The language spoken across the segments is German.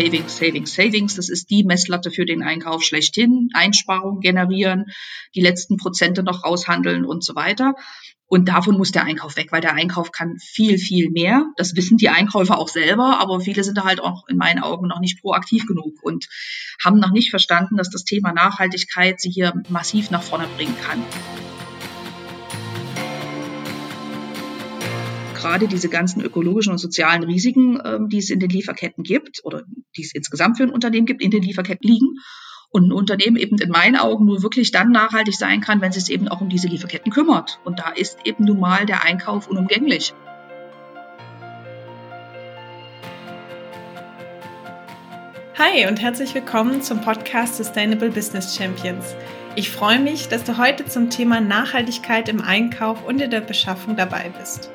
Savings, Savings, Savings. Das ist die Messlatte für den Einkauf schlechthin. Einsparungen generieren, die letzten Prozente noch raushandeln und so weiter. Und davon muss der Einkauf weg, weil der Einkauf kann viel, viel mehr. Das wissen die Einkäufer auch selber, aber viele sind da halt auch in meinen Augen noch nicht proaktiv genug und haben noch nicht verstanden, dass das Thema Nachhaltigkeit sie hier massiv nach vorne bringen kann. Gerade diese ganzen ökologischen und sozialen Risiken, ähm, die es in den Lieferketten gibt oder die es insgesamt für ein Unternehmen gibt, in den Lieferketten liegen und ein Unternehmen eben in meinen Augen nur wirklich dann nachhaltig sein kann, wenn es sich eben auch um diese Lieferketten kümmert. Und da ist eben nun mal der Einkauf unumgänglich. Hi und herzlich willkommen zum Podcast Sustainable Business Champions. Ich freue mich, dass du heute zum Thema Nachhaltigkeit im Einkauf und in der Beschaffung dabei bist.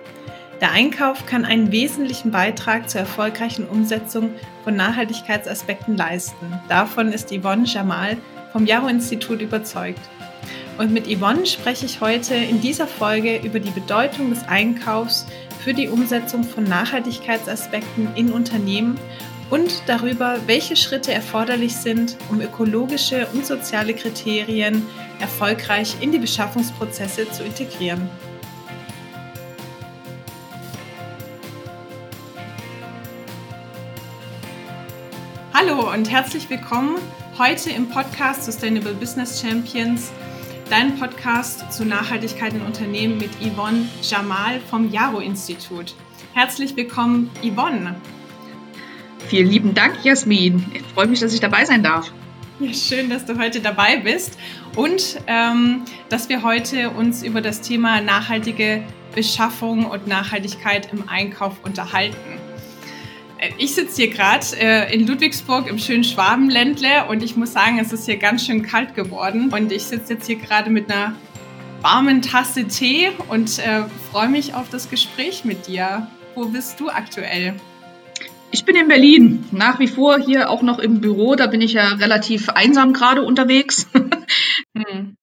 Der Einkauf kann einen wesentlichen Beitrag zur erfolgreichen Umsetzung von Nachhaltigkeitsaspekten leisten. Davon ist Yvonne Jamal vom Yaro-Institut überzeugt. Und mit Yvonne spreche ich heute in dieser Folge über die Bedeutung des Einkaufs für die Umsetzung von Nachhaltigkeitsaspekten in Unternehmen und darüber, welche Schritte erforderlich sind, um ökologische und soziale Kriterien erfolgreich in die Beschaffungsprozesse zu integrieren. Hallo und herzlich willkommen heute im Podcast Sustainable Business Champions, dein Podcast zu Nachhaltigkeit in Unternehmen mit Yvonne Jamal vom Jaro-Institut. Herzlich willkommen, Yvonne. Vielen lieben Dank, Jasmin. Ich freue mich, dass ich dabei sein darf. Ja, schön, dass du heute dabei bist und ähm, dass wir heute uns über das Thema nachhaltige Beschaffung und Nachhaltigkeit im Einkauf unterhalten. Ich sitze hier gerade äh, in Ludwigsburg im schönen Schwabenländle und ich muss sagen, es ist hier ganz schön kalt geworden. Und ich sitze jetzt hier gerade mit einer warmen Tasse Tee und äh, freue mich auf das Gespräch mit dir. Wo bist du aktuell? Ich bin in Berlin, nach wie vor hier auch noch im Büro. Da bin ich ja relativ einsam gerade unterwegs. hm.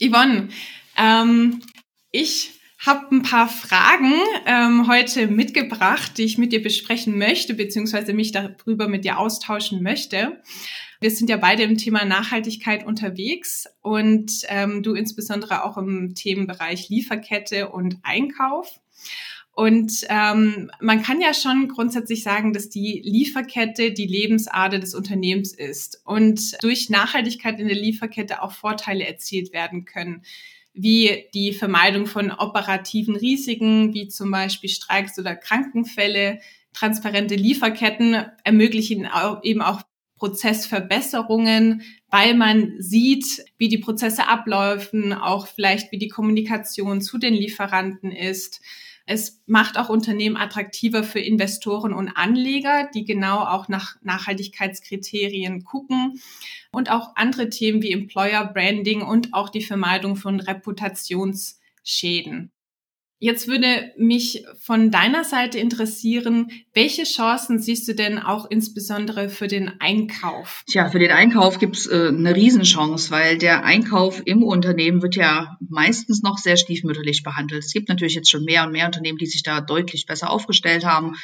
Yvonne, ähm, ich habe ein paar Fragen ähm, heute mitgebracht, die ich mit dir besprechen möchte, beziehungsweise mich darüber mit dir austauschen möchte. Wir sind ja beide im Thema Nachhaltigkeit unterwegs und ähm, du insbesondere auch im Themenbereich Lieferkette und Einkauf. Und ähm, man kann ja schon grundsätzlich sagen, dass die Lieferkette die Lebensader des Unternehmens ist und durch Nachhaltigkeit in der Lieferkette auch Vorteile erzielt werden können wie die Vermeidung von operativen Risiken, wie zum Beispiel Streiks oder Krankenfälle. Transparente Lieferketten ermöglichen eben auch Prozessverbesserungen, weil man sieht, wie die Prozesse ablaufen, auch vielleicht wie die Kommunikation zu den Lieferanten ist. Es macht auch Unternehmen attraktiver für Investoren und Anleger, die genau auch nach Nachhaltigkeitskriterien gucken und auch andere Themen wie Employer Branding und auch die Vermeidung von Reputationsschäden. Jetzt würde mich von deiner Seite interessieren, welche Chancen siehst du denn auch insbesondere für den Einkauf? Tja, für den Einkauf gibt's äh, eine Riesenchance, weil der Einkauf im Unternehmen wird ja meistens noch sehr stiefmütterlich behandelt. Es gibt natürlich jetzt schon mehr und mehr Unternehmen, die sich da deutlich besser aufgestellt haben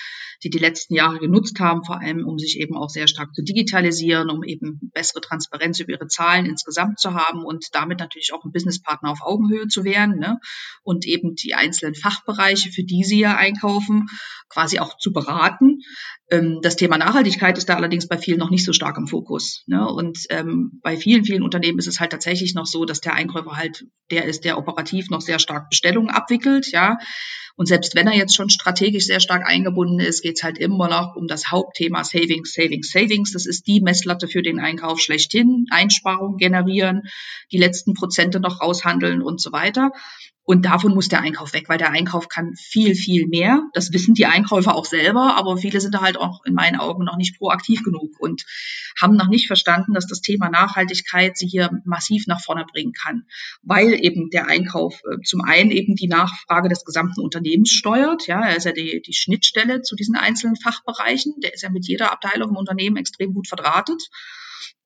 die die letzten Jahre genutzt haben, vor allem um sich eben auch sehr stark zu digitalisieren, um eben bessere Transparenz über ihre Zahlen insgesamt zu haben und damit natürlich auch ein Businesspartner auf Augenhöhe zu werden ne? und eben die einzelnen Fachbereiche, für die sie ja einkaufen, quasi auch zu beraten. Ähm, das Thema Nachhaltigkeit ist da allerdings bei vielen noch nicht so stark im Fokus. Ne? Und ähm, bei vielen, vielen Unternehmen ist es halt tatsächlich noch so, dass der Einkäufer halt der ist, der operativ noch sehr stark Bestellungen abwickelt, ja. Und selbst wenn er jetzt schon strategisch sehr stark eingebunden ist, geht es halt immer noch um das Hauptthema Savings, Savings, Savings. Das ist die Messlatte für den Einkauf schlechthin. Einsparungen generieren, die letzten Prozente noch raushandeln und so weiter. Und davon muss der Einkauf weg, weil der Einkauf kann viel, viel mehr. Das wissen die Einkäufer auch selber, aber viele sind da halt auch in meinen Augen noch nicht proaktiv genug und haben noch nicht verstanden, dass das Thema Nachhaltigkeit sie hier massiv nach vorne bringen kann, weil eben der Einkauf äh, zum einen eben die Nachfrage des gesamten Unternehmens steuert. Ja, er ist ja die, die Schnittstelle zu diesen einzelnen Fachbereichen. Der ist ja mit jeder Abteilung im Unternehmen extrem gut verdrahtet.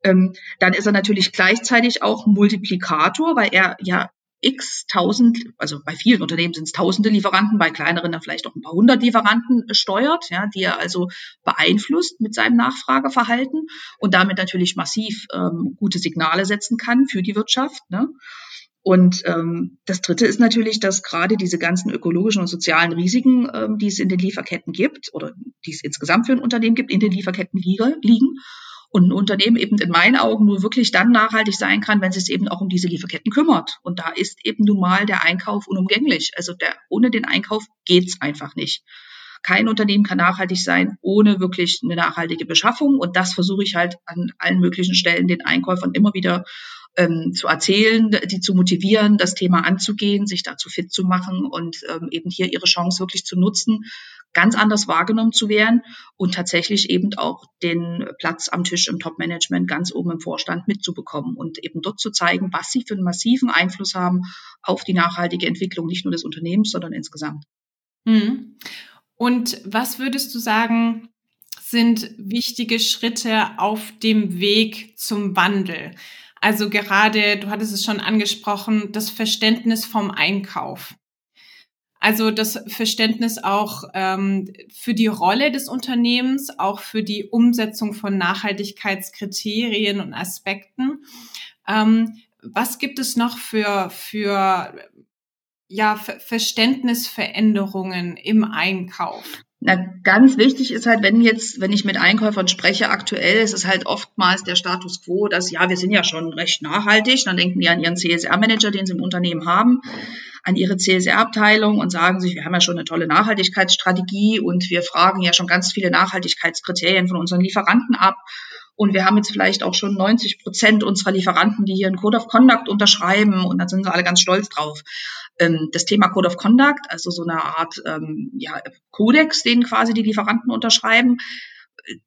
Ähm, dann ist er natürlich gleichzeitig auch Multiplikator, weil er ja x tausend, also bei vielen Unternehmen sind es tausende Lieferanten, bei kleineren dann vielleicht auch ein paar hundert Lieferanten steuert, ja, die er also beeinflusst mit seinem Nachfrageverhalten und damit natürlich massiv ähm, gute Signale setzen kann für die Wirtschaft. Ne? Und ähm, das Dritte ist natürlich, dass gerade diese ganzen ökologischen und sozialen Risiken, ähm, die es in den Lieferketten gibt oder die es insgesamt für ein Unternehmen gibt, in den Lieferketten liegen. Und ein Unternehmen eben in meinen Augen nur wirklich dann nachhaltig sein kann, wenn es sich eben auch um diese Lieferketten kümmert. Und da ist eben nun mal der Einkauf unumgänglich. Also der, ohne den Einkauf geht's einfach nicht. Kein Unternehmen kann nachhaltig sein ohne wirklich eine nachhaltige Beschaffung. Und das versuche ich halt an allen möglichen Stellen den Einkäufern immer wieder ähm, zu erzählen, die zu motivieren, das Thema anzugehen, sich dazu fit zu machen und ähm, eben hier ihre Chance wirklich zu nutzen, ganz anders wahrgenommen zu werden und tatsächlich eben auch den Platz am Tisch im Top-Management ganz oben im Vorstand mitzubekommen und eben dort zu zeigen, was sie für einen massiven Einfluss haben auf die nachhaltige Entwicklung nicht nur des Unternehmens, sondern insgesamt. Mhm. Und was würdest du sagen, sind wichtige Schritte auf dem Weg zum Wandel? Also gerade, du hattest es schon angesprochen, das Verständnis vom Einkauf. Also das Verständnis auch ähm, für die Rolle des Unternehmens, auch für die Umsetzung von Nachhaltigkeitskriterien und Aspekten. Ähm, was gibt es noch für, für ja, Verständnisveränderungen im Einkauf? Na, ganz wichtig ist halt, wenn jetzt, wenn ich mit Einkäufern spreche, aktuell ist es halt oftmals der Status quo, dass ja, wir sind ja schon recht nachhaltig. Dann denken die an ihren CSR-Manager, den sie im Unternehmen haben, an ihre CSR-Abteilung und sagen sich, wir haben ja schon eine tolle Nachhaltigkeitsstrategie und wir fragen ja schon ganz viele Nachhaltigkeitskriterien von unseren Lieferanten ab. Und wir haben jetzt vielleicht auch schon 90 Prozent unserer Lieferanten, die hier einen Code of Conduct unterschreiben und dann sind sie alle ganz stolz drauf. Ähm, das Thema Code of Conduct, also so eine Art ähm, ja, Kodex, den quasi die Lieferanten unterschreiben,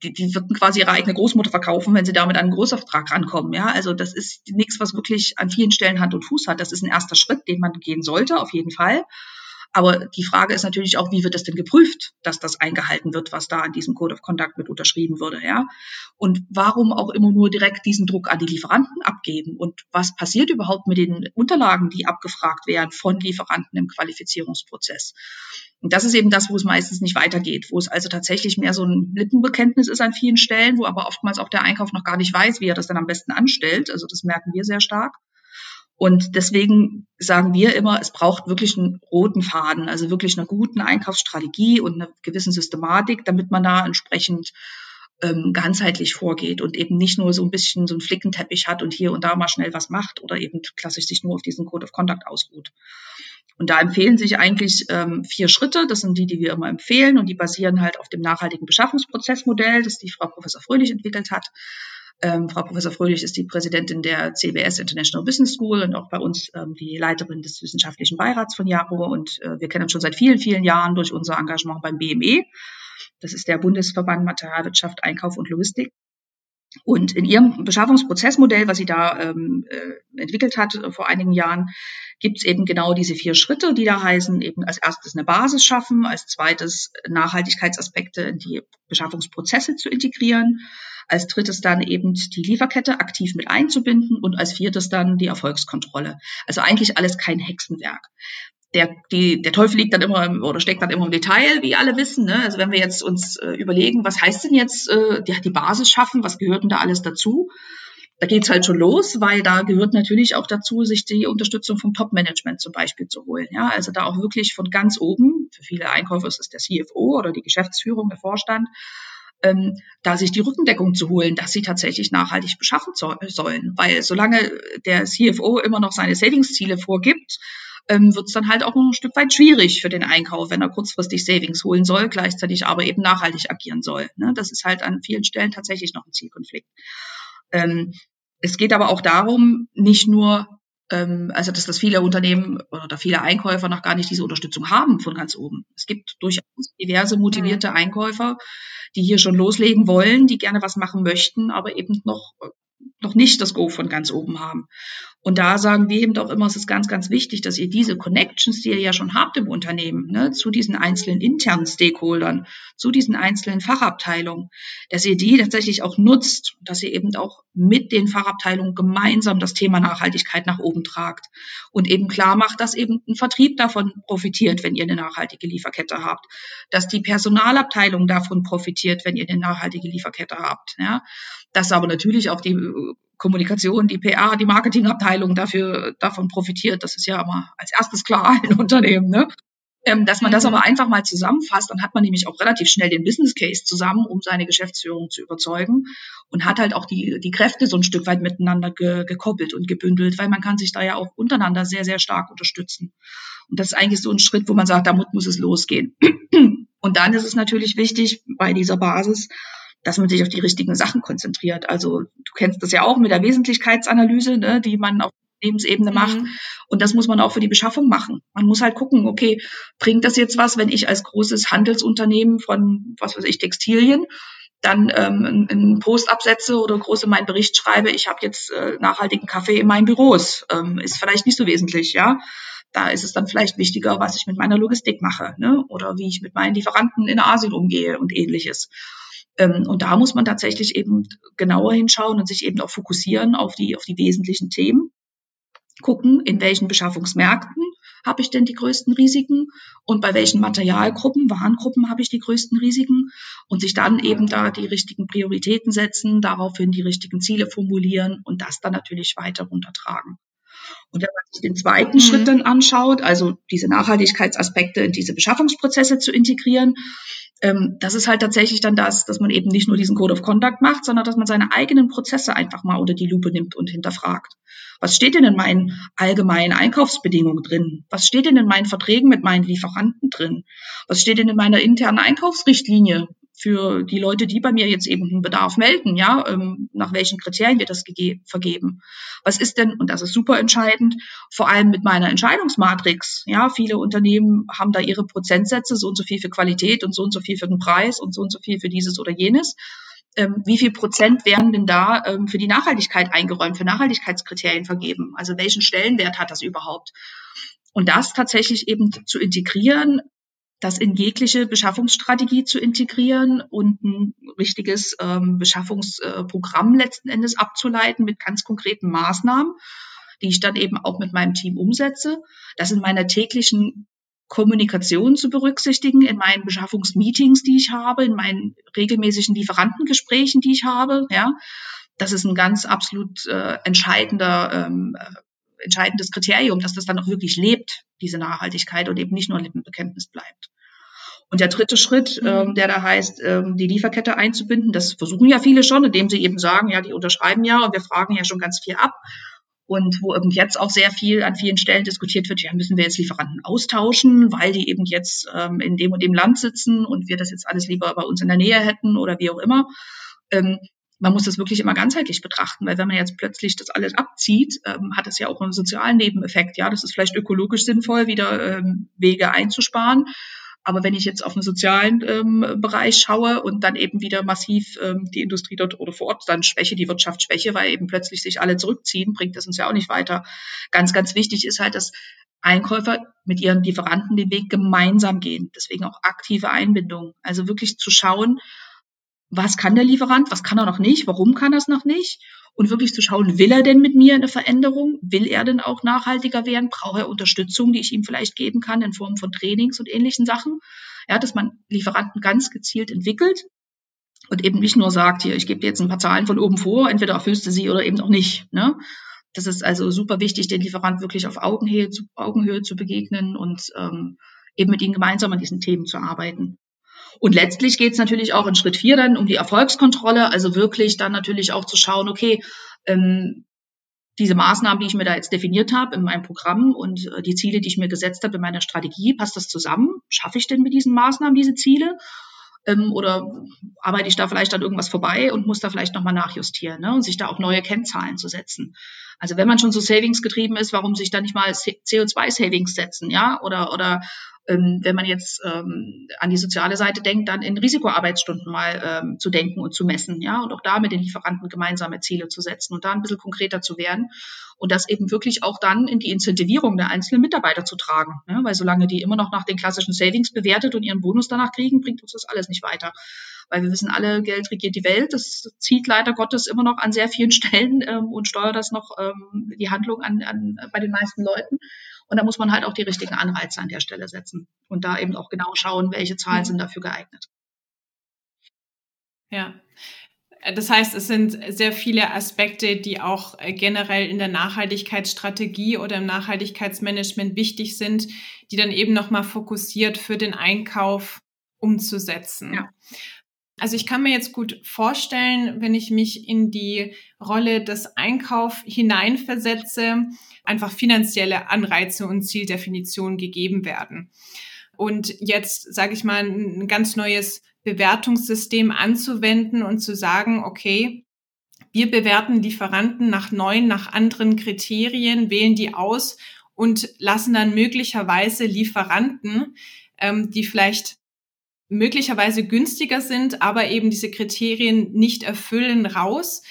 die, die würden quasi ihre eigene Großmutter verkaufen, wenn sie damit an einen Großauftrag rankommen. Ja, also das ist nichts, was wirklich an vielen Stellen Hand und Fuß hat. Das ist ein erster Schritt, den man gehen sollte, auf jeden Fall. Aber die Frage ist natürlich auch, wie wird das denn geprüft, dass das eingehalten wird, was da an diesem Code of Conduct mit unterschrieben würde, ja? Und warum auch immer nur direkt diesen Druck an die Lieferanten abgeben? Und was passiert überhaupt mit den Unterlagen, die abgefragt werden von Lieferanten im Qualifizierungsprozess? Und das ist eben das, wo es meistens nicht weitergeht, wo es also tatsächlich mehr so ein Lippenbekenntnis ist an vielen Stellen, wo aber oftmals auch der Einkauf noch gar nicht weiß, wie er das dann am besten anstellt. Also das merken wir sehr stark. Und deswegen sagen wir immer, es braucht wirklich einen roten Faden, also wirklich eine guten Einkaufsstrategie und eine gewissen Systematik, damit man da entsprechend ähm, ganzheitlich vorgeht und eben nicht nur so ein bisschen so einen Flickenteppich hat und hier und da mal schnell was macht oder eben klassisch sich nur auf diesen Code of Conduct ausruht. Und da empfehlen sich eigentlich ähm, vier Schritte. Das sind die, die wir immer empfehlen und die basieren halt auf dem nachhaltigen Beschaffungsprozessmodell, das die Frau Professor Fröhlich entwickelt hat. Ähm, Frau Professor Fröhlich ist die Präsidentin der CBS International Business School und auch bei uns ähm, die Leiterin des wissenschaftlichen Beirats von JARO. Und äh, wir kennen uns schon seit vielen, vielen Jahren durch unser Engagement beim BME. Das ist der Bundesverband Materialwirtschaft, Einkauf und Logistik. Und in ihrem Beschaffungsprozessmodell, was sie da ähm, äh, entwickelt hat äh, vor einigen Jahren, gibt es eben genau diese vier Schritte, die da heißen, eben als erstes eine Basis schaffen, als zweites Nachhaltigkeitsaspekte in die Beschaffungsprozesse zu integrieren, als drittes dann eben die Lieferkette aktiv mit einzubinden und als viertes dann die Erfolgskontrolle. Also eigentlich alles kein Hexenwerk. Der, die, der Teufel liegt dann immer im, oder steckt dann immer im Detail, wie alle wissen. Ne? Also wenn wir jetzt uns äh, überlegen, was heißt denn jetzt äh, die, die Basis schaffen, was gehört denn da alles dazu? Da geht's halt schon los, weil da gehört natürlich auch dazu, sich die Unterstützung vom Top-Management zum Beispiel zu holen. Ja, also da auch wirklich von ganz oben, für viele Einkäufer ist es der CFO oder die Geschäftsführung, der Vorstand, ähm, da sich die Rückendeckung zu holen, dass sie tatsächlich nachhaltig beschaffen so sollen. Weil solange der CFO immer noch seine Savings-Ziele vorgibt, ähm, wird es dann halt auch noch ein Stück weit schwierig für den Einkauf, wenn er kurzfristig Savings holen soll, gleichzeitig aber eben nachhaltig agieren soll. Ne? Das ist halt an vielen Stellen tatsächlich noch ein Zielkonflikt. Ähm, es geht aber auch darum, nicht nur also dass das viele Unternehmen oder viele Einkäufer noch gar nicht diese Unterstützung haben von ganz oben. Es gibt durchaus diverse motivierte Einkäufer, die hier schon loslegen wollen, die gerne was machen möchten, aber eben noch noch nicht das Go von ganz oben haben. Und da sagen wir eben doch immer, es ist ganz, ganz wichtig, dass ihr diese Connections, die ihr ja schon habt im Unternehmen, ne, zu diesen einzelnen internen Stakeholdern, zu diesen einzelnen Fachabteilungen, dass ihr die tatsächlich auch nutzt, dass ihr eben auch mit den Fachabteilungen gemeinsam das Thema Nachhaltigkeit nach oben tragt und eben klar macht, dass eben ein Vertrieb davon profitiert, wenn ihr eine nachhaltige Lieferkette habt, dass die Personalabteilung davon profitiert, wenn ihr eine nachhaltige Lieferkette habt, ja, dass aber natürlich auch die Kommunikation, die PA, die Marketingabteilung dafür davon profitiert. Das ist ja immer als erstes klar ein Unternehmen, ne? Ähm, dass man das mhm. aber einfach mal zusammenfasst, dann hat man nämlich auch relativ schnell den Business Case zusammen, um seine Geschäftsführung zu überzeugen und hat halt auch die, die Kräfte so ein Stück weit miteinander ge, gekoppelt und gebündelt, weil man kann sich da ja auch untereinander sehr, sehr stark unterstützen. Und das ist eigentlich so ein Schritt, wo man sagt, damit muss es losgehen. Und dann ist es natürlich wichtig, bei dieser Basis dass man sich auf die richtigen Sachen konzentriert. Also du kennst das ja auch mit der Wesentlichkeitsanalyse, ne, die man auf Lebensebene macht. Mhm. Und das muss man auch für die Beschaffung machen. Man muss halt gucken, okay, bringt das jetzt was, wenn ich als großes Handelsunternehmen von, was weiß ich, Textilien dann ähm, einen Post absetze oder groß in meinen Bericht schreibe, ich habe jetzt äh, nachhaltigen Kaffee in meinen Büros. Ähm, ist vielleicht nicht so wesentlich, ja. Da ist es dann vielleicht wichtiger, was ich mit meiner Logistik mache, ne? Oder wie ich mit meinen Lieferanten in Asien umgehe und ähnliches. Ähm, und da muss man tatsächlich eben genauer hinschauen und sich eben auch fokussieren auf die, auf die wesentlichen Themen. Gucken, in welchen Beschaffungsmärkten habe ich denn die größten Risiken und bei welchen Materialgruppen, Warengruppen habe ich die größten Risiken und sich dann eben da die richtigen Prioritäten setzen, daraufhin die richtigen Ziele formulieren und das dann natürlich weiter runtertragen. Und wenn man sich den zweiten mhm. Schritt dann anschaut, also diese Nachhaltigkeitsaspekte in diese Beschaffungsprozesse zu integrieren, ähm, das ist halt tatsächlich dann das, dass man eben nicht nur diesen Code of Conduct macht, sondern dass man seine eigenen Prozesse einfach mal unter die Lupe nimmt und hinterfragt. Was steht denn in meinen allgemeinen Einkaufsbedingungen drin? Was steht denn in meinen Verträgen mit meinen Lieferanten drin? Was steht denn in meiner internen Einkaufsrichtlinie? Für die Leute, die bei mir jetzt eben einen Bedarf melden, ja, ähm, nach welchen Kriterien wird das vergeben? Was ist denn, und das ist super entscheidend, vor allem mit meiner Entscheidungsmatrix, ja, viele Unternehmen haben da ihre Prozentsätze, so und so viel für Qualität und so und so viel für den Preis und so und so viel für dieses oder jenes. Ähm, wie viel Prozent werden denn da ähm, für die Nachhaltigkeit eingeräumt, für Nachhaltigkeitskriterien vergeben? Also welchen Stellenwert hat das überhaupt? Und das tatsächlich eben zu integrieren das in jegliche Beschaffungsstrategie zu integrieren und ein richtiges ähm, Beschaffungsprogramm letzten Endes abzuleiten mit ganz konkreten Maßnahmen, die ich dann eben auch mit meinem Team umsetze. Das in meiner täglichen Kommunikation zu berücksichtigen, in meinen Beschaffungsmeetings, die ich habe, in meinen regelmäßigen Lieferantengesprächen, die ich habe. Ja, das ist ein ganz absolut äh, entscheidender ähm, entscheidendes Kriterium, dass das dann auch wirklich lebt, diese Nachhaltigkeit und eben nicht nur ein Lippenbekenntnis bleibt. Und der dritte Schritt, mhm. ähm, der da heißt, ähm, die Lieferkette einzubinden, das versuchen ja viele schon, indem sie eben sagen, ja, die unterschreiben ja und wir fragen ja schon ganz viel ab. Und wo eben jetzt auch sehr viel an vielen Stellen diskutiert wird, ja, müssen wir jetzt Lieferanten austauschen, weil die eben jetzt ähm, in dem und dem Land sitzen und wir das jetzt alles lieber bei uns in der Nähe hätten oder wie auch immer. Ähm, man muss das wirklich immer ganzheitlich betrachten, weil wenn man jetzt plötzlich das alles abzieht, ähm, hat das ja auch einen sozialen Nebeneffekt. Ja, das ist vielleicht ökologisch sinnvoll, wieder ähm, Wege einzusparen. Aber wenn ich jetzt auf den sozialen ähm, Bereich schaue und dann eben wieder massiv ähm, die Industrie dort oder vor Ort dann schwäche, die Wirtschaft schwäche, weil eben plötzlich sich alle zurückziehen, bringt das uns ja auch nicht weiter. Ganz, ganz wichtig ist halt, dass Einkäufer mit ihren Lieferanten den Weg gemeinsam gehen. Deswegen auch aktive Einbindung. Also wirklich zu schauen, was kann der Lieferant, was kann er noch nicht, warum kann er es noch nicht und wirklich zu schauen, will er denn mit mir eine Veränderung, will er denn auch nachhaltiger werden, braucht er Unterstützung, die ich ihm vielleicht geben kann in Form von Trainings und ähnlichen Sachen, ja, dass man Lieferanten ganz gezielt entwickelt und eben nicht nur sagt, hier, ich gebe dir jetzt ein paar Zahlen von oben vor, entweder erfüllst du sie oder eben auch nicht, ne? Das ist also super wichtig, den Lieferant wirklich auf Augenhöhe zu, Augenhöhe zu begegnen und ähm, eben mit ihnen gemeinsam an diesen Themen zu arbeiten. Und letztlich geht es natürlich auch in Schritt vier dann um die Erfolgskontrolle, also wirklich dann natürlich auch zu schauen, okay, ähm, diese Maßnahmen, die ich mir da jetzt definiert habe in meinem Programm und äh, die Ziele, die ich mir gesetzt habe in meiner Strategie, passt das zusammen? Schaffe ich denn mit diesen Maßnahmen diese Ziele? Ähm, oder arbeite ich da vielleicht an irgendwas vorbei und muss da vielleicht nochmal nachjustieren ne? und sich da auch neue Kennzahlen zu setzen? Also wenn man schon so Savings getrieben ist, warum sich da nicht mal CO2-Savings setzen, ja? Oder, oder wenn man jetzt ähm, an die soziale Seite denkt, dann in Risikoarbeitsstunden mal ähm, zu denken und zu messen, ja, und auch da mit den Lieferanten gemeinsame Ziele zu setzen und da ein bisschen konkreter zu werden und das eben wirklich auch dann in die Incentivierung der einzelnen Mitarbeiter zu tragen, ne? weil solange die immer noch nach den klassischen Savings bewertet und ihren Bonus danach kriegen, bringt uns das alles nicht weiter. Weil wir wissen alle, Geld regiert die Welt. Das zieht leider Gottes immer noch an sehr vielen Stellen ähm, und steuert das noch ähm, die Handlung an, an, bei den meisten Leuten. Und da muss man halt auch die richtigen Anreize an der Stelle setzen und da eben auch genau schauen, welche Zahlen mhm. sind dafür geeignet. Ja. Das heißt, es sind sehr viele Aspekte, die auch äh, generell in der Nachhaltigkeitsstrategie oder im Nachhaltigkeitsmanagement wichtig sind, die dann eben nochmal fokussiert für den Einkauf umzusetzen. Ja. Also ich kann mir jetzt gut vorstellen, wenn ich mich in die Rolle des Einkaufs hineinversetze, einfach finanzielle Anreize und Zieldefinitionen gegeben werden. Und jetzt, sage ich mal, ein ganz neues Bewertungssystem anzuwenden und zu sagen, okay, wir bewerten Lieferanten nach neuen, nach anderen Kriterien, wählen die aus und lassen dann möglicherweise Lieferanten, ähm, die vielleicht möglicherweise günstiger sind, aber eben diese Kriterien nicht erfüllen, raus.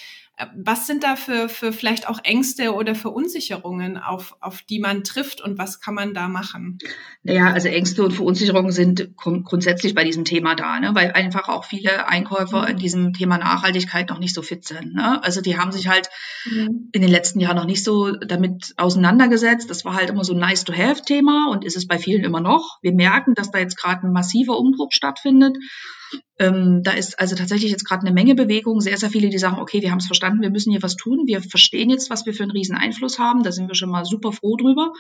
Was sind da für, für vielleicht auch Ängste oder Verunsicherungen, auf, auf die man trifft und was kann man da machen? Naja, also Ängste und Verunsicherungen sind grundsätzlich bei diesem Thema da, ne? weil einfach auch viele Einkäufer in diesem Thema Nachhaltigkeit noch nicht so fit sind. Ne? Also die haben sich halt mhm. in den letzten Jahren noch nicht so damit auseinandergesetzt. Das war halt immer so ein Nice-to-have-Thema und ist es bei vielen immer noch. Wir merken, dass da jetzt gerade ein massiver Umbruch stattfindet. Ähm, da ist also tatsächlich jetzt gerade eine Menge Bewegung, sehr, sehr viele, die sagen, okay, wir haben es verstanden, wir müssen hier was tun, wir verstehen jetzt, was wir für einen riesen Einfluss haben, da sind wir schon mal super froh drüber.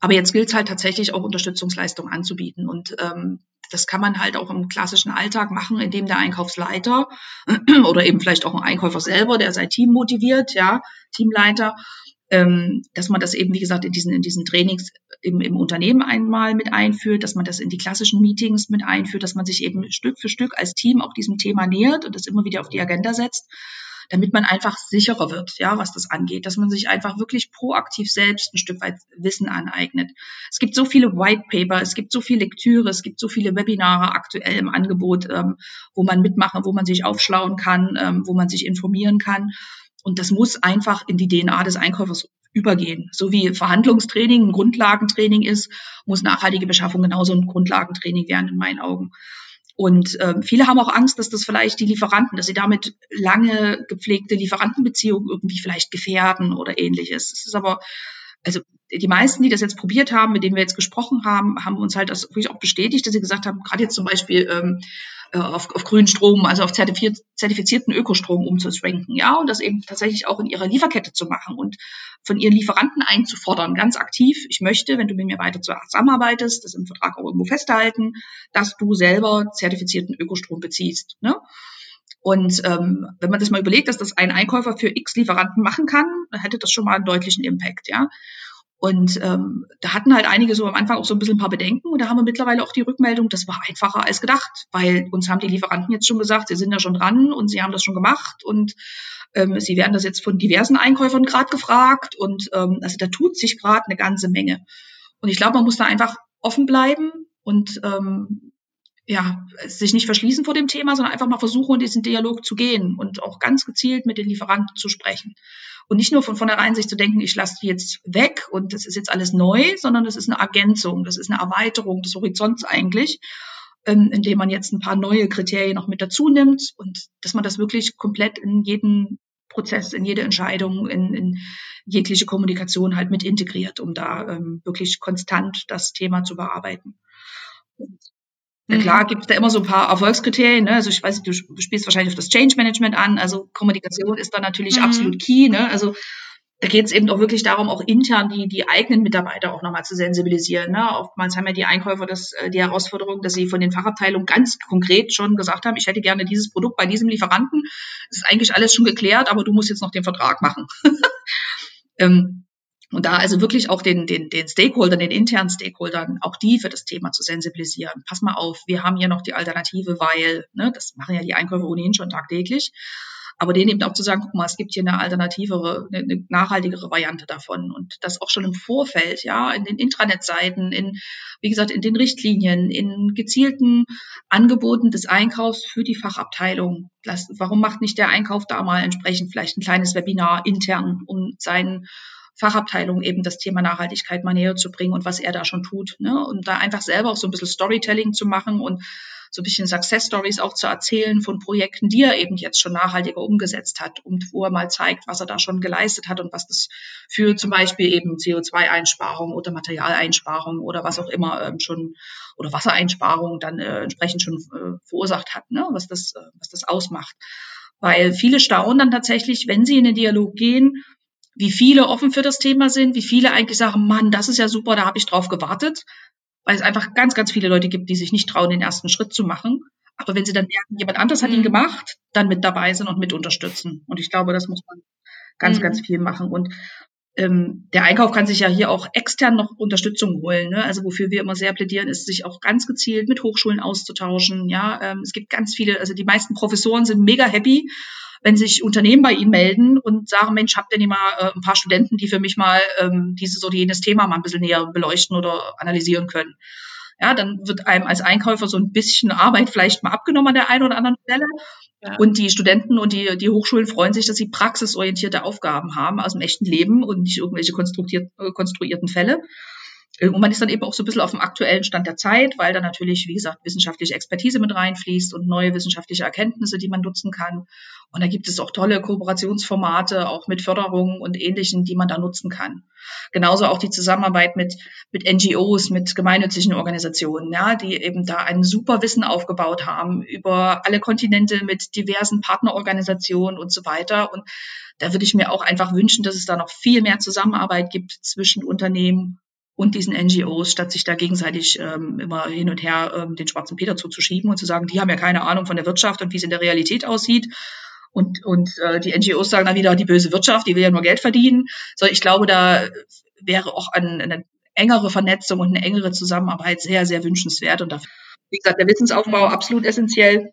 Aber jetzt gilt es halt tatsächlich auch Unterstützungsleistungen anzubieten. Und ähm, das kann man halt auch im klassischen Alltag machen, indem der Einkaufsleiter oder eben vielleicht auch ein Einkäufer selber, der sein Team motiviert, ja, Teamleiter, ähm, dass man das eben, wie gesagt, in diesen, in diesen Trainings im, im Unternehmen einmal mit einführt, dass man das in die klassischen Meetings mit einführt, dass man sich eben Stück für Stück als Team auch diesem Thema nähert und das immer wieder auf die Agenda setzt, damit man einfach sicherer wird, ja, was das angeht, dass man sich einfach wirklich proaktiv selbst ein Stück weit Wissen aneignet. Es gibt so viele White Paper, es gibt so viel Lektüre, es gibt so viele Webinare aktuell im Angebot, ähm, wo man mitmachen, wo man sich aufschlauen kann, ähm, wo man sich informieren kann. Und das muss einfach in die DNA des Einkäufers übergehen. So wie Verhandlungstraining ein Grundlagentraining ist, muss nachhaltige Beschaffung genauso ein Grundlagentraining werden in meinen Augen. Und ähm, viele haben auch Angst, dass das vielleicht die Lieferanten, dass sie damit lange gepflegte Lieferantenbeziehungen irgendwie vielleicht gefährden oder ähnliches. Es ist aber, also die meisten, die das jetzt probiert haben, mit denen wir jetzt gesprochen haben, haben uns halt das wirklich auch bestätigt, dass sie gesagt haben, gerade jetzt zum Beispiel ähm, äh, auf, auf grünen Strom, also auf zertifizierten Ökostrom umzuschwenken, ja, und das eben tatsächlich auch in ihrer Lieferkette zu machen und von ihren Lieferanten einzufordern, ganz aktiv. Ich möchte, wenn du mit mir weiter zusammenarbeitest, das im Vertrag auch irgendwo festhalten, dass du selber zertifizierten Ökostrom beziehst. Ne? Und ähm, wenn man das mal überlegt, dass das ein Einkäufer für X Lieferanten machen kann, dann hätte das schon mal einen deutlichen Impact, ja. Und ähm, da hatten halt einige so am Anfang auch so ein bisschen ein paar Bedenken und da haben wir mittlerweile auch die Rückmeldung, das war einfacher als gedacht, weil uns haben die Lieferanten jetzt schon gesagt, sie sind ja schon dran und sie haben das schon gemacht und ähm, sie werden das jetzt von diversen Einkäufern gerade gefragt und ähm, also da tut sich gerade eine ganze Menge. Und ich glaube, man muss da einfach offen bleiben und ähm, ja, sich nicht verschließen vor dem Thema, sondern einfach mal versuchen, in diesen Dialog zu gehen und auch ganz gezielt mit den Lieferanten zu sprechen. Und nicht nur von vornherein sich zu denken, ich lasse die jetzt weg und das ist jetzt alles neu, sondern das ist eine Ergänzung, das ist eine Erweiterung des Horizonts eigentlich, ähm, indem man jetzt ein paar neue Kriterien noch mit dazu nimmt und dass man das wirklich komplett in jeden Prozess, in jede Entscheidung, in, in jegliche Kommunikation halt mit integriert, um da ähm, wirklich konstant das Thema zu bearbeiten. Und na klar mhm. gibt es da immer so ein paar Erfolgskriterien. Ne? Also ich weiß nicht, du spielst wahrscheinlich auf das Change Management an. Also Kommunikation ist da natürlich mhm. absolut key. Ne? Also da geht es eben auch wirklich darum, auch intern die, die eigenen Mitarbeiter auch nochmal zu sensibilisieren. Ne? Oftmals haben ja die Einkäufer das, äh, die Herausforderung, dass sie von den Fachabteilungen ganz konkret schon gesagt haben, ich hätte gerne dieses Produkt bei diesem Lieferanten. Das ist eigentlich alles schon geklärt, aber du musst jetzt noch den Vertrag machen. ähm, und da also wirklich auch den, den, den Stakeholdern, den internen Stakeholdern, auch die für das Thema zu sensibilisieren. Pass mal auf, wir haben hier noch die Alternative, weil, ne, das machen ja die Einkäufer ohnehin schon tagtäglich. aber denen eben auch zu sagen, guck mal, es gibt hier eine alternativere, eine, eine nachhaltigere Variante davon und das auch schon im Vorfeld, ja, in den Intranet-Seiten, in, wie gesagt, in den Richtlinien, in gezielten Angeboten des Einkaufs für die Fachabteilung. Das, warum macht nicht der Einkauf da mal entsprechend vielleicht ein kleines Webinar intern, um seinen Fachabteilung eben das Thema Nachhaltigkeit mal näher zu bringen und was er da schon tut. Ne? Und da einfach selber auch so ein bisschen Storytelling zu machen und so ein bisschen Success Stories auch zu erzählen von Projekten, die er eben jetzt schon nachhaltiger umgesetzt hat und wo er mal zeigt, was er da schon geleistet hat und was das für zum Beispiel eben CO2-Einsparung oder Materialeinsparung oder was auch immer ähm, schon oder Wassereinsparung dann äh, entsprechend schon äh, verursacht hat, ne? was das, äh, was das ausmacht. Weil viele staunen dann tatsächlich, wenn sie in den Dialog gehen, wie viele offen für das Thema sind, wie viele eigentlich sagen, Mann, das ist ja super, da habe ich drauf gewartet weil es einfach ganz, ganz viele Leute gibt, die sich nicht trauen, den ersten Schritt zu machen. Aber wenn sie dann merken, jemand anders hat ihn mhm. gemacht, dann mit dabei sind und mit unterstützen. Und ich glaube, das muss man ganz, mhm. ganz viel machen. Und ähm, der Einkauf kann sich ja hier auch extern noch Unterstützung holen. Ne? Also wofür wir immer sehr plädieren, ist sich auch ganz gezielt mit Hochschulen auszutauschen. Ja, ähm, es gibt ganz viele, also die meisten Professoren sind mega happy, wenn sich Unternehmen bei ihnen melden und sagen, Mensch, habt ihr nicht mal äh, ein paar Studenten, die für mich mal ähm, dieses oder jenes Thema mal ein bisschen näher beleuchten oder analysieren können. Ja, dann wird einem als Einkäufer so ein bisschen Arbeit vielleicht mal abgenommen an der einen oder anderen Stelle. Ja. Und die Studenten und die, die Hochschulen freuen sich, dass sie praxisorientierte Aufgaben haben aus dem echten Leben und nicht irgendwelche äh, konstruierten Fälle. Und man ist dann eben auch so ein bisschen auf dem aktuellen Stand der Zeit, weil da natürlich, wie gesagt, wissenschaftliche Expertise mit reinfließt und neue wissenschaftliche Erkenntnisse, die man nutzen kann. Und da gibt es auch tolle Kooperationsformate, auch mit Förderungen und Ähnlichen, die man da nutzen kann. Genauso auch die Zusammenarbeit mit, mit NGOs, mit gemeinnützigen Organisationen, ja, die eben da ein super Wissen aufgebaut haben über alle Kontinente mit diversen Partnerorganisationen und so weiter. Und da würde ich mir auch einfach wünschen, dass es da noch viel mehr Zusammenarbeit gibt zwischen Unternehmen und diesen NGOs, statt sich da gegenseitig ähm, immer hin und her ähm, den schwarzen Peter zuzuschieben und zu sagen, die haben ja keine Ahnung von der Wirtschaft und wie es in der Realität aussieht. Und, und äh, die NGOs sagen dann wieder, die böse Wirtschaft, die will ja nur Geld verdienen. So, ich glaube, da wäre auch eine, eine engere Vernetzung und eine engere Zusammenarbeit sehr, sehr wünschenswert. Und dafür, wie gesagt, der Wissensaufbau absolut essentiell.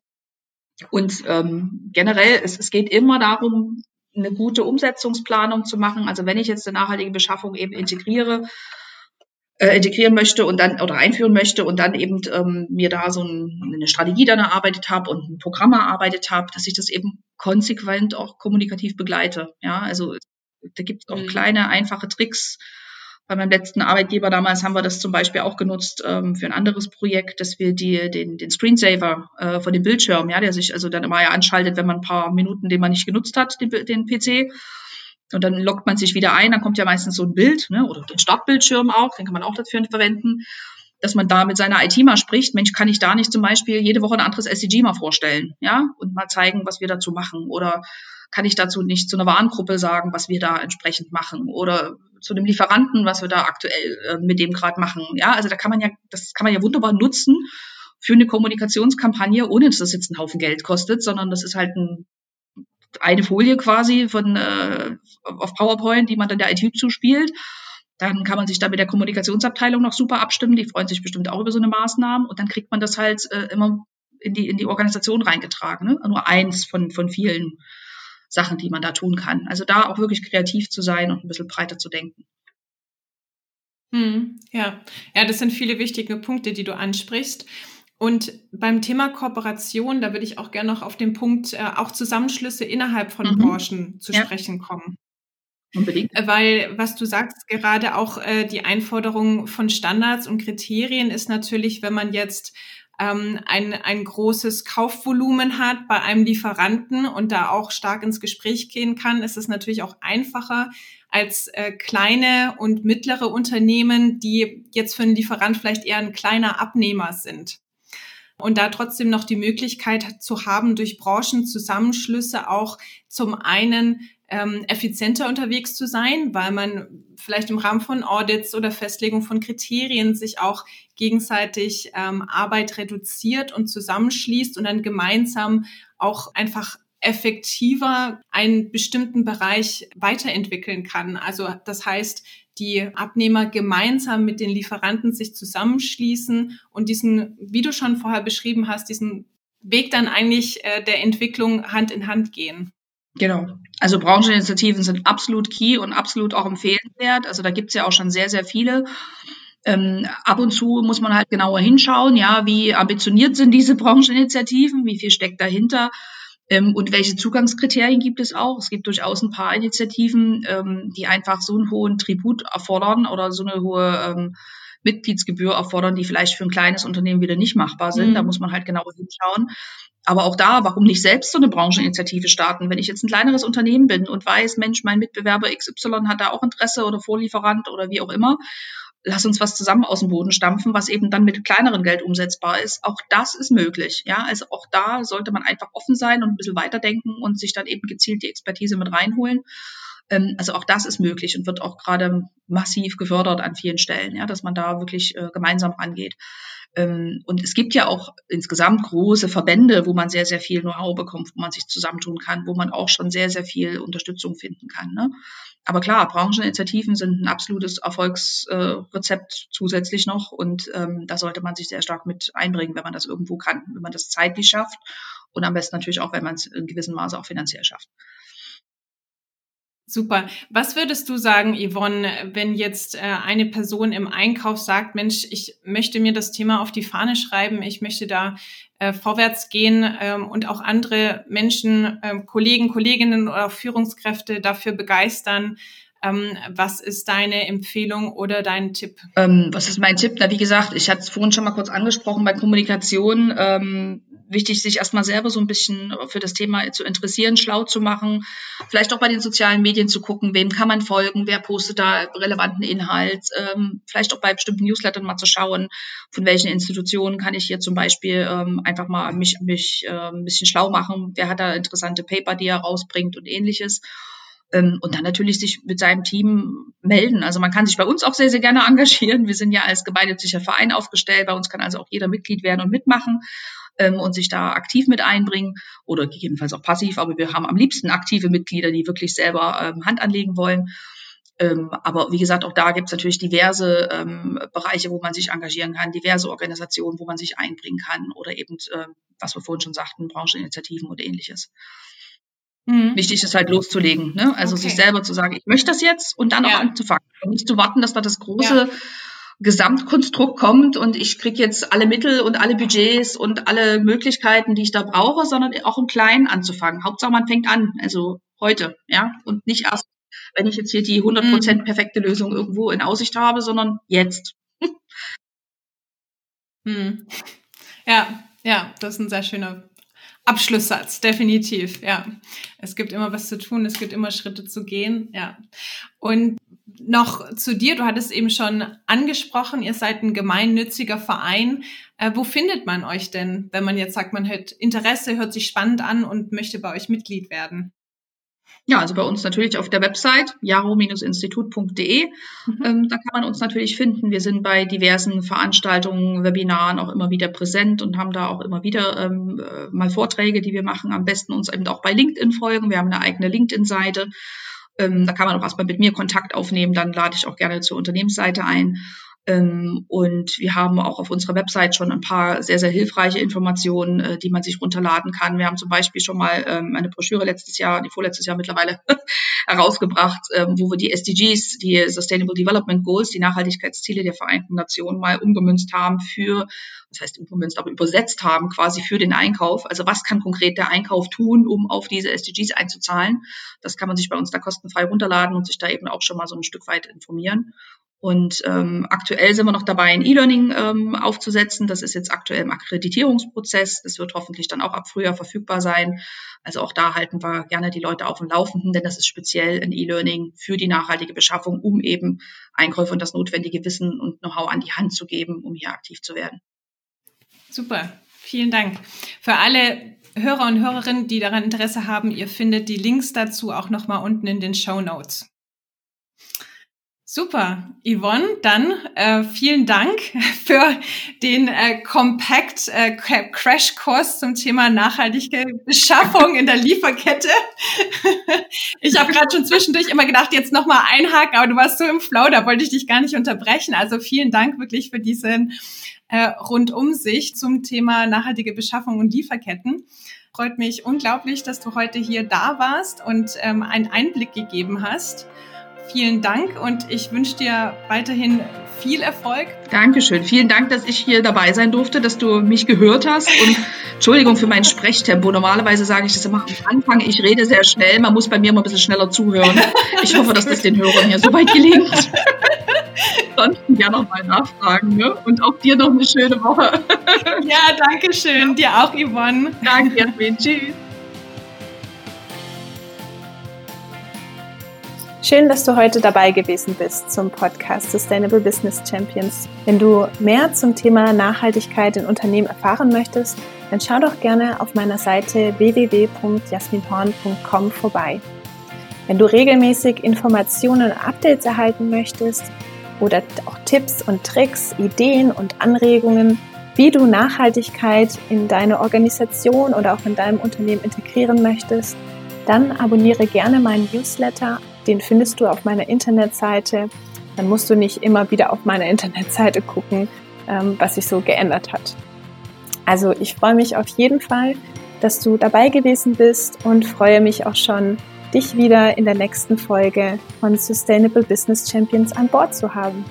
Und ähm, generell, es, es geht immer darum, eine gute Umsetzungsplanung zu machen. Also wenn ich jetzt eine nachhaltige Beschaffung eben integriere, äh, integrieren möchte und dann oder einführen möchte und dann eben ähm, mir da so ein, eine Strategie dann erarbeitet habe und ein Programm erarbeitet habe, dass ich das eben konsequent auch kommunikativ begleite. Ja, also da gibt es auch mhm. kleine, einfache Tricks. Bei meinem letzten Arbeitgeber damals haben wir das zum Beispiel auch genutzt ähm, für ein anderes Projekt, dass wir die, den, den Screensaver äh, von dem Bildschirm, ja, der sich also dann immer ja anschaltet, wenn man ein paar Minuten, den man nicht genutzt hat, den, den PC, und dann lockt man sich wieder ein, dann kommt ja meistens so ein Bild, ne, oder den Startbildschirm auch, den kann man auch dafür verwenden, dass man da mit seiner IT mal spricht. Mensch, kann ich da nicht zum Beispiel jede Woche ein anderes SDG mal vorstellen, ja, und mal zeigen, was wir dazu machen? Oder kann ich dazu nicht zu einer Warengruppe sagen, was wir da entsprechend machen? Oder zu dem Lieferanten, was wir da aktuell äh, mit dem gerade machen? Ja, also da kann man ja, das kann man ja wunderbar nutzen für eine Kommunikationskampagne, ohne dass das jetzt einen Haufen Geld kostet, sondern das ist halt ein eine Folie quasi von äh, auf PowerPoint, die man dann der IT zuspielt. Dann kann man sich da mit der Kommunikationsabteilung noch super abstimmen. Die freuen sich bestimmt auch über so eine Maßnahme. Und dann kriegt man das halt äh, immer in die, in die Organisation reingetragen. Ne? Nur eins von, von vielen Sachen, die man da tun kann. Also da auch wirklich kreativ zu sein und ein bisschen breiter zu denken. Hm, ja. ja, das sind viele wichtige Punkte, die du ansprichst. Und beim Thema Kooperation, da würde ich auch gerne noch auf den Punkt äh, auch Zusammenschlüsse innerhalb von mhm. Branchen zu ja. sprechen kommen. Unbedingt. Äh, weil, was du sagst, gerade auch äh, die Einforderung von Standards und Kriterien ist natürlich, wenn man jetzt ähm, ein, ein großes Kaufvolumen hat bei einem Lieferanten und da auch stark ins Gespräch gehen kann, ist es natürlich auch einfacher als äh, kleine und mittlere Unternehmen, die jetzt für einen Lieferant vielleicht eher ein kleiner Abnehmer sind und da trotzdem noch die Möglichkeit zu haben, durch Branchenzusammenschlüsse auch zum einen ähm, effizienter unterwegs zu sein, weil man vielleicht im Rahmen von Audits oder Festlegung von Kriterien sich auch gegenseitig ähm, Arbeit reduziert und zusammenschließt und dann gemeinsam auch einfach effektiver einen bestimmten Bereich weiterentwickeln kann. Also das heißt, die Abnehmer gemeinsam mit den Lieferanten sich zusammenschließen und diesen, wie du schon vorher beschrieben hast, diesen Weg dann eigentlich äh, der Entwicklung Hand in Hand gehen. Genau. Also Brancheninitiativen sind absolut key und absolut auch empfehlenswert. Also da gibt es ja auch schon sehr, sehr viele. Ähm, ab und zu muss man halt genauer hinschauen, ja, wie ambitioniert sind diese Brancheninitiativen, wie viel steckt dahinter und welche Zugangskriterien gibt es auch. Es gibt durchaus ein paar Initiativen, ähm, die einfach so einen hohen Tribut erfordern oder so eine hohe ähm, Mitgliedsgebühr erfordern, die vielleicht für ein kleines Unternehmen wieder nicht machbar sind. Mhm. Da muss man halt genauer hinschauen. Aber auch da, warum nicht selbst so eine Brancheninitiative starten? Wenn ich jetzt ein kleineres Unternehmen bin und weiß, Mensch, mein Mitbewerber XY hat da auch Interesse oder Vorlieferant oder wie auch immer, lass uns was zusammen aus dem Boden stampfen, was eben dann mit kleineren Geld umsetzbar ist. Auch das ist möglich. Ja, also auch da sollte man einfach offen sein und ein bisschen weiterdenken und sich dann eben gezielt die Expertise mit reinholen. Ähm, also auch das ist möglich und wird auch gerade massiv gefördert an vielen Stellen, ja, dass man da wirklich äh, gemeinsam rangeht. Ähm, und es gibt ja auch insgesamt große Verbände, wo man sehr, sehr viel Know-how bekommt, wo man sich zusammentun kann, wo man auch schon sehr, sehr viel Unterstützung finden kann. Ne? Aber klar, Brancheninitiativen sind ein absolutes Erfolgsrezept zusätzlich noch und ähm, da sollte man sich sehr stark mit einbringen, wenn man das irgendwo kann, wenn man das zeitlich schafft und am besten natürlich auch, wenn man es in gewissem Maße auch finanziell schafft. Super. Was würdest du sagen, Yvonne, wenn jetzt äh, eine Person im Einkauf sagt, Mensch, ich möchte mir das Thema auf die Fahne schreiben, ich möchte da äh, vorwärts gehen ähm, und auch andere Menschen, ähm, Kollegen, Kolleginnen oder Führungskräfte dafür begeistern, ähm, was ist deine Empfehlung oder dein Tipp? Ähm, was ist mein Tipp? Na, wie gesagt, ich hatte es vorhin schon mal kurz angesprochen bei Kommunikation. Ähm, wichtig, sich erstmal selber so ein bisschen für das Thema zu interessieren, schlau zu machen, vielleicht auch bei den sozialen Medien zu gucken, wem kann man folgen, wer postet da relevanten Inhalt, ähm, vielleicht auch bei bestimmten Newslettern mal zu schauen, von welchen Institutionen kann ich hier zum Beispiel ähm, einfach mal mich, mich äh, ein bisschen schlau machen, wer hat da interessante Paper, die er rausbringt und ähnliches. Ähm, und dann natürlich sich mit seinem Team melden. Also man kann sich bei uns auch sehr, sehr gerne engagieren. Wir sind ja als gemeinnütziger Verein aufgestellt. Bei uns kann also auch jeder Mitglied werden und mitmachen ähm, und sich da aktiv mit einbringen oder gegebenenfalls auch passiv. Aber wir haben am liebsten aktive Mitglieder, die wirklich selber ähm, Hand anlegen wollen. Ähm, aber wie gesagt, auch da gibt es natürlich diverse ähm, Bereiche, wo man sich engagieren kann, diverse Organisationen, wo man sich einbringen kann oder eben, äh, was wir vorhin schon sagten, Brancheninitiativen oder ähnliches. Mhm. Wichtig ist halt loszulegen, ne? Also okay. sich selber zu sagen, ich möchte das jetzt und dann ja. auch anzufangen. Und nicht zu warten, dass da das große ja. Gesamtkonstrukt kommt und ich kriege jetzt alle Mittel und alle Budgets und alle Möglichkeiten, die ich da brauche, sondern auch im Kleinen anzufangen. Hauptsache man fängt an, also heute, ja, und nicht erst, wenn ich jetzt hier die 100% mhm. perfekte Lösung irgendwo in Aussicht habe, sondern jetzt. Hm. Ja, ja, das ist ein sehr schöner Abschlusssatz, definitiv, ja. Es gibt immer was zu tun, es gibt immer Schritte zu gehen, ja. Und noch zu dir, du hattest eben schon angesprochen, ihr seid ein gemeinnütziger Verein. Äh, wo findet man euch denn, wenn man jetzt sagt, man hat Interesse, hört sich spannend an und möchte bei euch Mitglied werden? Ja, also bei uns natürlich auf der Website jaro-institut.de. Mhm. Ähm, da kann man uns natürlich finden. Wir sind bei diversen Veranstaltungen, Webinaren auch immer wieder präsent und haben da auch immer wieder ähm, äh, mal Vorträge, die wir machen. Am besten uns eben auch bei LinkedIn folgen. Wir haben eine eigene LinkedIn-Seite. Ähm, da kann man auch erstmal mit mir Kontakt aufnehmen. Dann lade ich auch gerne zur Unternehmensseite ein. Ähm, und wir haben auch auf unserer Website schon ein paar sehr, sehr hilfreiche Informationen, äh, die man sich runterladen kann. Wir haben zum Beispiel schon mal ähm, eine Broschüre letztes Jahr, die vorletztes Jahr mittlerweile herausgebracht, ähm, wo wir die SDGs, die Sustainable Development Goals, die Nachhaltigkeitsziele der Vereinten Nationen mal umgemünzt haben für, das heißt umgemünzt, aber übersetzt haben quasi für den Einkauf. Also was kann konkret der Einkauf tun, um auf diese SDGs einzuzahlen? Das kann man sich bei uns da kostenfrei runterladen und sich da eben auch schon mal so ein Stück weit informieren. Und ähm, aktuell sind wir noch dabei, ein E-Learning ähm, aufzusetzen. Das ist jetzt aktuell im Akkreditierungsprozess. Das wird hoffentlich dann auch ab Frühjahr verfügbar sein. Also auch da halten wir gerne die Leute auf dem Laufenden, denn das ist speziell ein E-Learning für die nachhaltige Beschaffung, um eben Einkäufe und das notwendige Wissen und Know-how an die Hand zu geben, um hier aktiv zu werden. Super, vielen Dank. Für alle Hörer und Hörerinnen, die daran Interesse haben, ihr findet die Links dazu auch nochmal unten in den Show Notes. Super, Yvonne, dann äh, vielen Dank für den äh, Compact äh, Crash-Kurs zum Thema nachhaltige Beschaffung in der Lieferkette. ich habe gerade schon zwischendurch immer gedacht, jetzt nochmal einhaken, aber du warst so im Flow, da wollte ich dich gar nicht unterbrechen. Also vielen Dank wirklich für diesen äh, Rundumsicht zum Thema nachhaltige Beschaffung und Lieferketten. Freut mich unglaublich, dass du heute hier da warst und ähm, einen Einblick gegeben hast vielen Dank und ich wünsche dir weiterhin viel Erfolg. Dankeschön. Vielen Dank, dass ich hier dabei sein durfte, dass du mich gehört hast. Und Entschuldigung für mein Sprechtempo. Normalerweise sage ich das immer am Anfang. Ich rede sehr schnell. Man muss bei mir immer ein bisschen schneller zuhören. Ich hoffe, dass das den Hörern hier so weit gelingt. Ansonsten gerne nochmal nachfragen. Ne? Und auch dir noch eine schöne Woche. Ja, danke schön. Dir auch, Yvonne. Danke, Jasmin. Tschüss. Schön, dass du heute dabei gewesen bist zum Podcast Sustainable Business Champions. Wenn du mehr zum Thema Nachhaltigkeit in Unternehmen erfahren möchtest, dann schau doch gerne auf meiner Seite www.jasminhorn.com vorbei. Wenn du regelmäßig Informationen und Updates erhalten möchtest oder auch Tipps und Tricks, Ideen und Anregungen, wie du Nachhaltigkeit in deine Organisation oder auch in deinem Unternehmen integrieren möchtest, dann abonniere gerne meinen Newsletter den findest du auf meiner Internetseite. Dann musst du nicht immer wieder auf meiner Internetseite gucken, ähm, was sich so geändert hat. Also ich freue mich auf jeden Fall, dass du dabei gewesen bist und freue mich auch schon, dich wieder in der nächsten Folge von Sustainable Business Champions an Bord zu haben.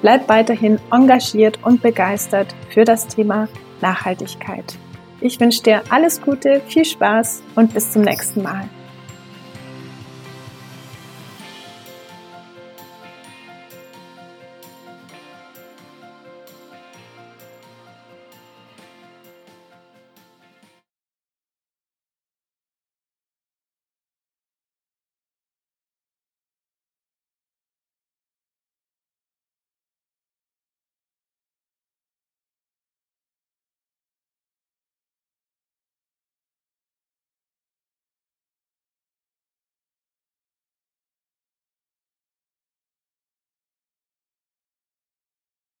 Bleib weiterhin engagiert und begeistert für das Thema Nachhaltigkeit. Ich wünsche dir alles Gute, viel Spaß und bis zum nächsten Mal.